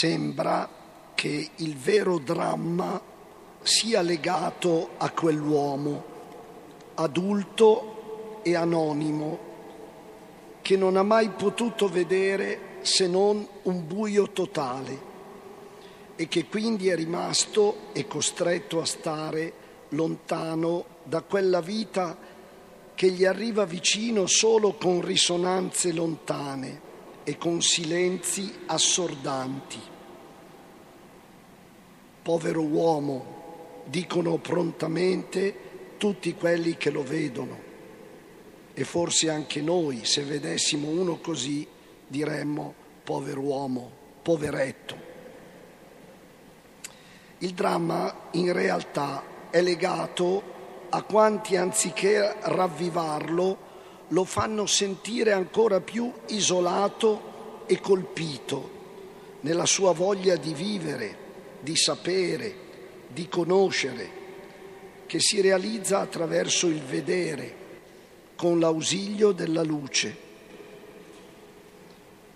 sembra che il vero dramma sia legato a quell'uomo, adulto e anonimo, che non ha mai potuto vedere se non un buio totale e che quindi è rimasto e costretto a stare lontano da quella vita che gli arriva vicino solo con risonanze lontane e con silenzi assordanti. Povero uomo, dicono prontamente tutti quelli che lo vedono. E forse anche noi, se vedessimo uno così, diremmo povero uomo, poveretto. Il dramma in realtà è legato a quanti anziché ravvivarlo lo fanno sentire ancora più isolato e colpito nella sua voglia di vivere, di sapere, di conoscere, che si realizza attraverso il vedere, con l'ausilio della luce.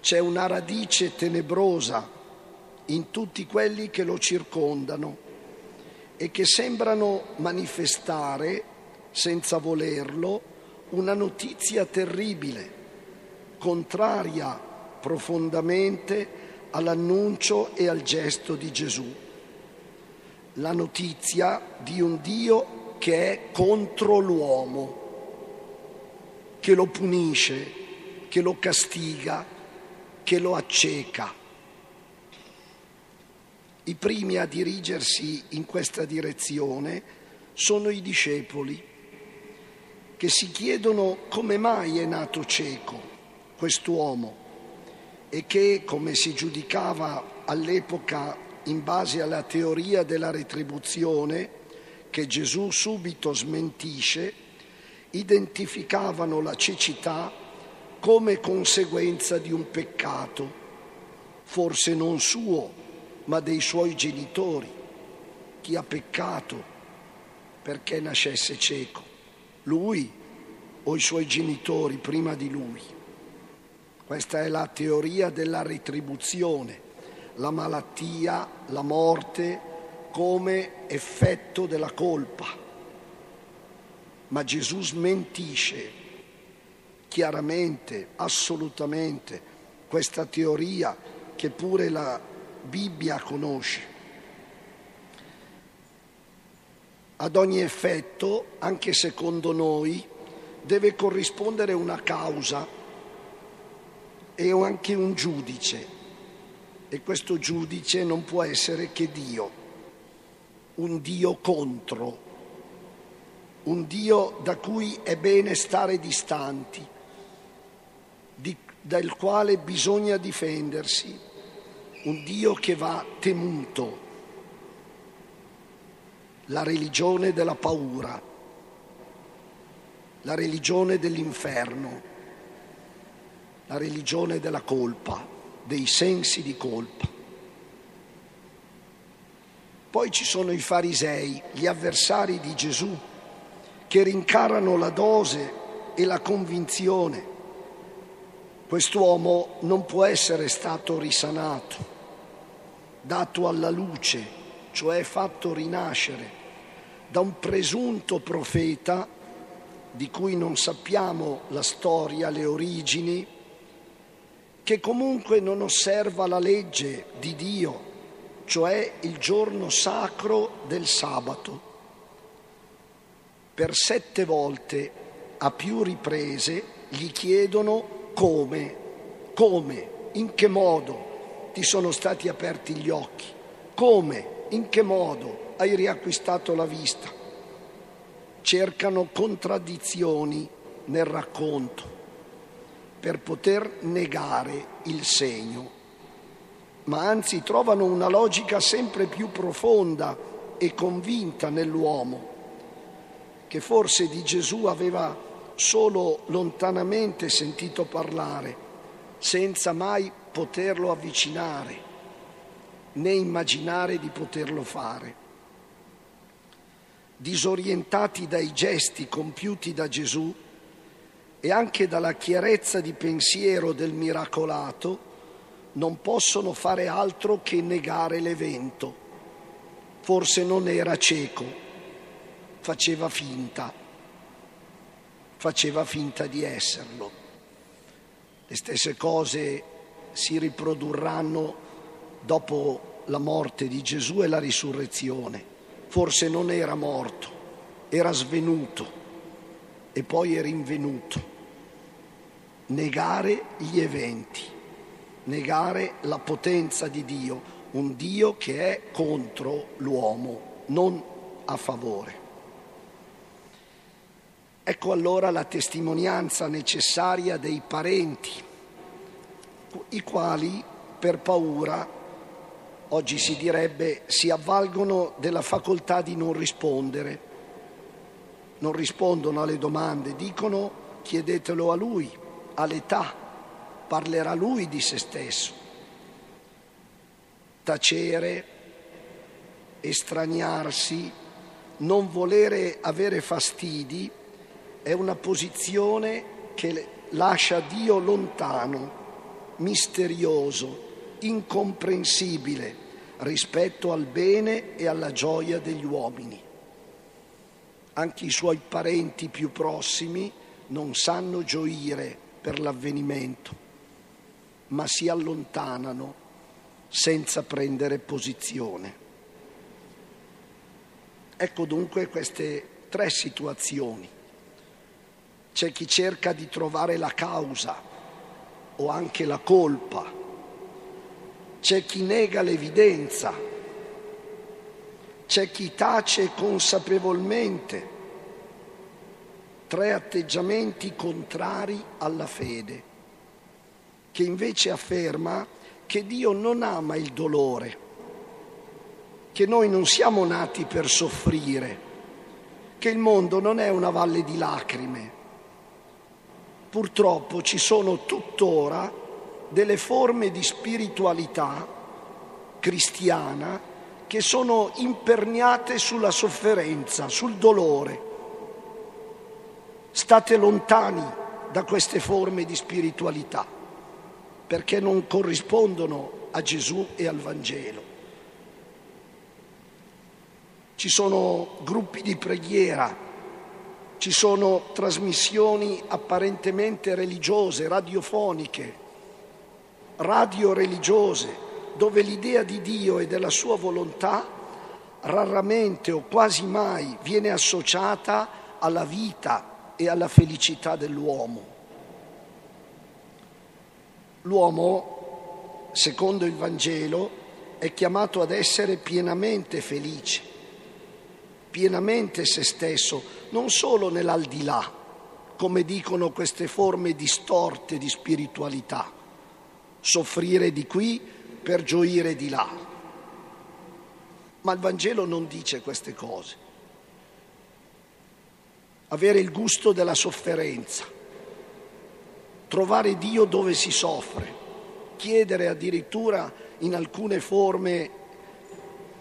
C'è una radice tenebrosa in tutti quelli che lo circondano e che sembrano manifestare, senza volerlo, una notizia terribile, contraria profondamente all'annuncio e al gesto di Gesù. La notizia di un Dio che è contro l'uomo, che lo punisce, che lo castiga, che lo acceca. I primi a dirigersi in questa direzione sono i discepoli, che si chiedono come mai è nato cieco quest'uomo e che, come si giudicava all'epoca in base alla teoria della retribuzione, che Gesù subito smentisce, identificavano la cecità come conseguenza di un peccato, forse non suo, ma dei suoi genitori. Chi ha peccato perché nascesse cieco? Lui o i suoi genitori prima di lui? Questa è la teoria della retribuzione, la malattia, la morte come effetto della colpa. Ma Gesù smentisce chiaramente, assolutamente, questa teoria che pure la Bibbia conosce. Ad ogni effetto, anche secondo noi, deve corrispondere una causa e anche un giudice. E questo giudice non può essere che Dio, un Dio contro, un Dio da cui è bene stare distanti, di, dal quale bisogna difendersi un Dio che va temuto, la religione della paura, la religione dell'inferno, la religione della colpa, dei sensi di colpa. Poi ci sono i farisei, gli avversari di Gesù, che rincarano la dose e la convinzione. Quest'uomo non può essere stato risanato dato alla luce, cioè fatto rinascere da un presunto profeta di cui non sappiamo la storia, le origini, che comunque non osserva la legge di Dio, cioè il giorno sacro del sabato. Per sette volte, a più riprese, gli chiedono come, come, in che modo, ti sono stati aperti gli occhi? Come? In che modo hai riacquistato la vista? Cercano contraddizioni nel racconto per poter negare il segno, ma anzi trovano una logica sempre più profonda e convinta nell'uomo, che forse di Gesù aveva solo lontanamente sentito parlare, senza mai poterlo avvicinare, né immaginare di poterlo fare. Disorientati dai gesti compiuti da Gesù e anche dalla chiarezza di pensiero del miracolato, non possono fare altro che negare l'evento. Forse non era cieco, faceva finta, faceva finta di esserlo. Le stesse cose si riprodurranno dopo la morte di Gesù e la risurrezione. Forse non era morto, era svenuto e poi è rinvenuto. Negare gli eventi, negare la potenza di Dio, un Dio che è contro l'uomo, non a favore. Ecco allora la testimonianza necessaria dei parenti, i quali per paura, oggi si direbbe, si avvalgono della facoltà di non rispondere non rispondono alle domande, dicono chiedetelo a lui, all'età, parlerà lui di se stesso. Tacere, estraniarsi, non volere avere fastidi è una posizione che lascia Dio lontano, misterioso, incomprensibile rispetto al bene e alla gioia degli uomini anche i suoi parenti più prossimi non sanno gioire per l'avvenimento, ma si allontanano senza prendere posizione. Ecco dunque queste tre situazioni. C'è chi cerca di trovare la causa o anche la colpa, c'è chi nega l'evidenza c'è chi tace consapevolmente tre atteggiamenti contrari alla fede, che invece afferma che Dio non ama il dolore, che noi non siamo nati per soffrire, che il mondo non è una valle di lacrime. Purtroppo ci sono tuttora delle forme di spiritualità cristiana che sono imperniate sulla sofferenza, sul dolore. State lontani da queste forme di spiritualità perché non corrispondono a Gesù e al Vangelo. Ci sono gruppi di preghiera, ci sono trasmissioni apparentemente religiose, radiofoniche, radio religiose, dove l'idea di Dio e della sua volontà raramente o quasi mai viene associata alla vita e alla felicità dell'uomo. L'uomo, secondo il Vangelo, è chiamato ad essere pienamente felice, pienamente se stesso, non solo nell'aldilà, come dicono queste forme distorte di spiritualità, soffrire di qui per gioire di là. Ma il Vangelo non dice queste cose. Avere il gusto della sofferenza, trovare Dio dove si soffre, chiedere addirittura in alcune forme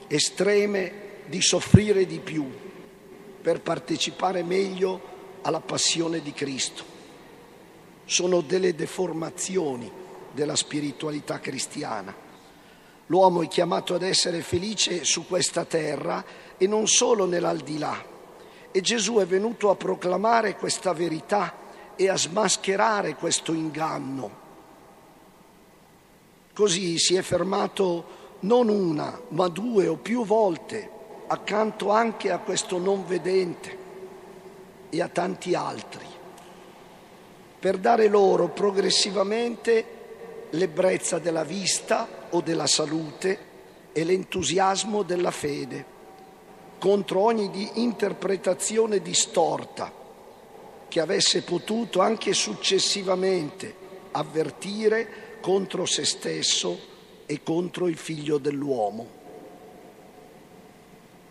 estreme di soffrire di più per partecipare meglio alla passione di Cristo. Sono delle deformazioni della spiritualità cristiana. L'uomo è chiamato ad essere felice su questa terra e non solo nell'aldilà. E Gesù è venuto a proclamare questa verità e a smascherare questo inganno. Così si è fermato non una, ma due o più volte accanto anche a questo non vedente e a tanti altri, per dare loro progressivamente l'ebbrezza della vista o della salute e l'entusiasmo della fede, contro ogni interpretazione distorta che avesse potuto anche successivamente avvertire contro se stesso e contro il figlio dell'uomo.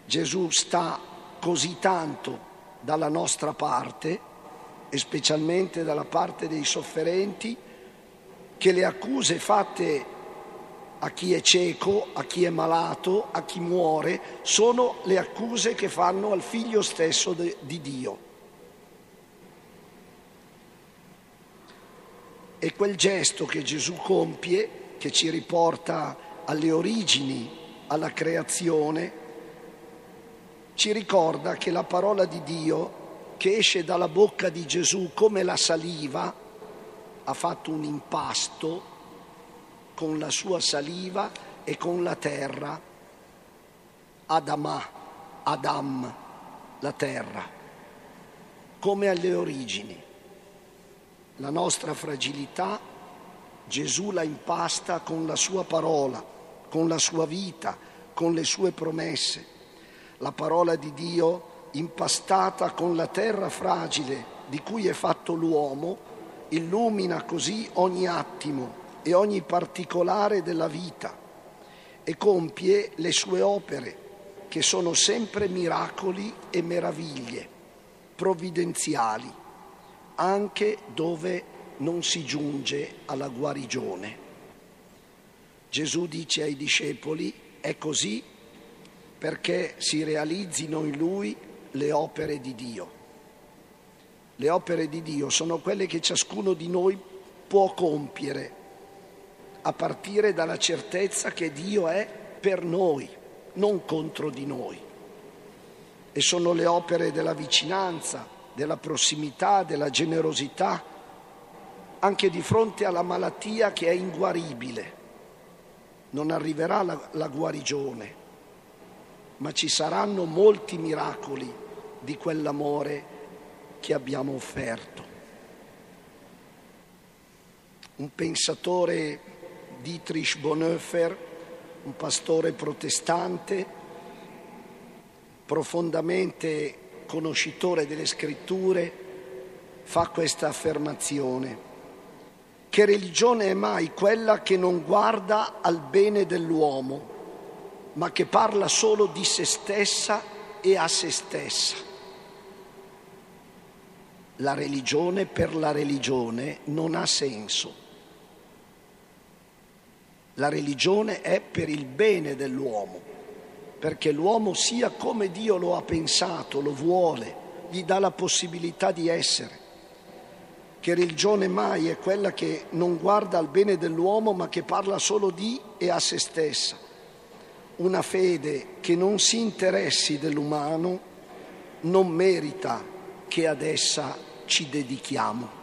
Gesù sta così tanto dalla nostra parte, e specialmente dalla parte dei sofferenti, che le accuse fatte a chi è cieco, a chi è malato, a chi muore, sono le accuse che fanno al figlio stesso de, di Dio. E quel gesto che Gesù compie che ci riporta alle origini, alla creazione, ci ricorda che la parola di Dio che esce dalla bocca di Gesù come la saliva, ha fatto un impasto con la sua saliva e con la terra, Adamà, Adam, la terra, come alle origini. La nostra fragilità Gesù la impasta con la sua parola, con la sua vita, con le sue promesse. La parola di Dio impastata con la terra fragile di cui è fatto l'uomo, illumina così ogni attimo e ogni particolare della vita e compie le sue opere, che sono sempre miracoli e meraviglie, provvidenziali, anche dove non si giunge alla guarigione. Gesù dice ai discepoli, è così perché si realizzino in lui le opere di Dio. Le opere di Dio sono quelle che ciascuno di noi può compiere, a partire dalla certezza che Dio è per noi, non contro di noi. E sono le opere della vicinanza, della prossimità, della generosità, anche di fronte alla malattia che è inguaribile. Non arriverà la, la guarigione, ma ci saranno molti miracoli di quell'amore che abbiamo offerto. Un pensatore Dietrich Bonhoeffer, un pastore protestante, profondamente conoscitore delle scritture, fa questa affermazione. Che religione è mai quella che non guarda al bene dell'uomo, ma che parla solo di se stessa e a se stessa? La religione per la religione non ha senso. La religione è per il bene dell'uomo, perché l'uomo sia come Dio lo ha pensato, lo vuole, gli dà la possibilità di essere. Che religione mai è quella che non guarda al bene dell'uomo ma che parla solo di e a se stessa. Una fede che non si interessi dell'umano non merita che ad essa ci dedichiamo.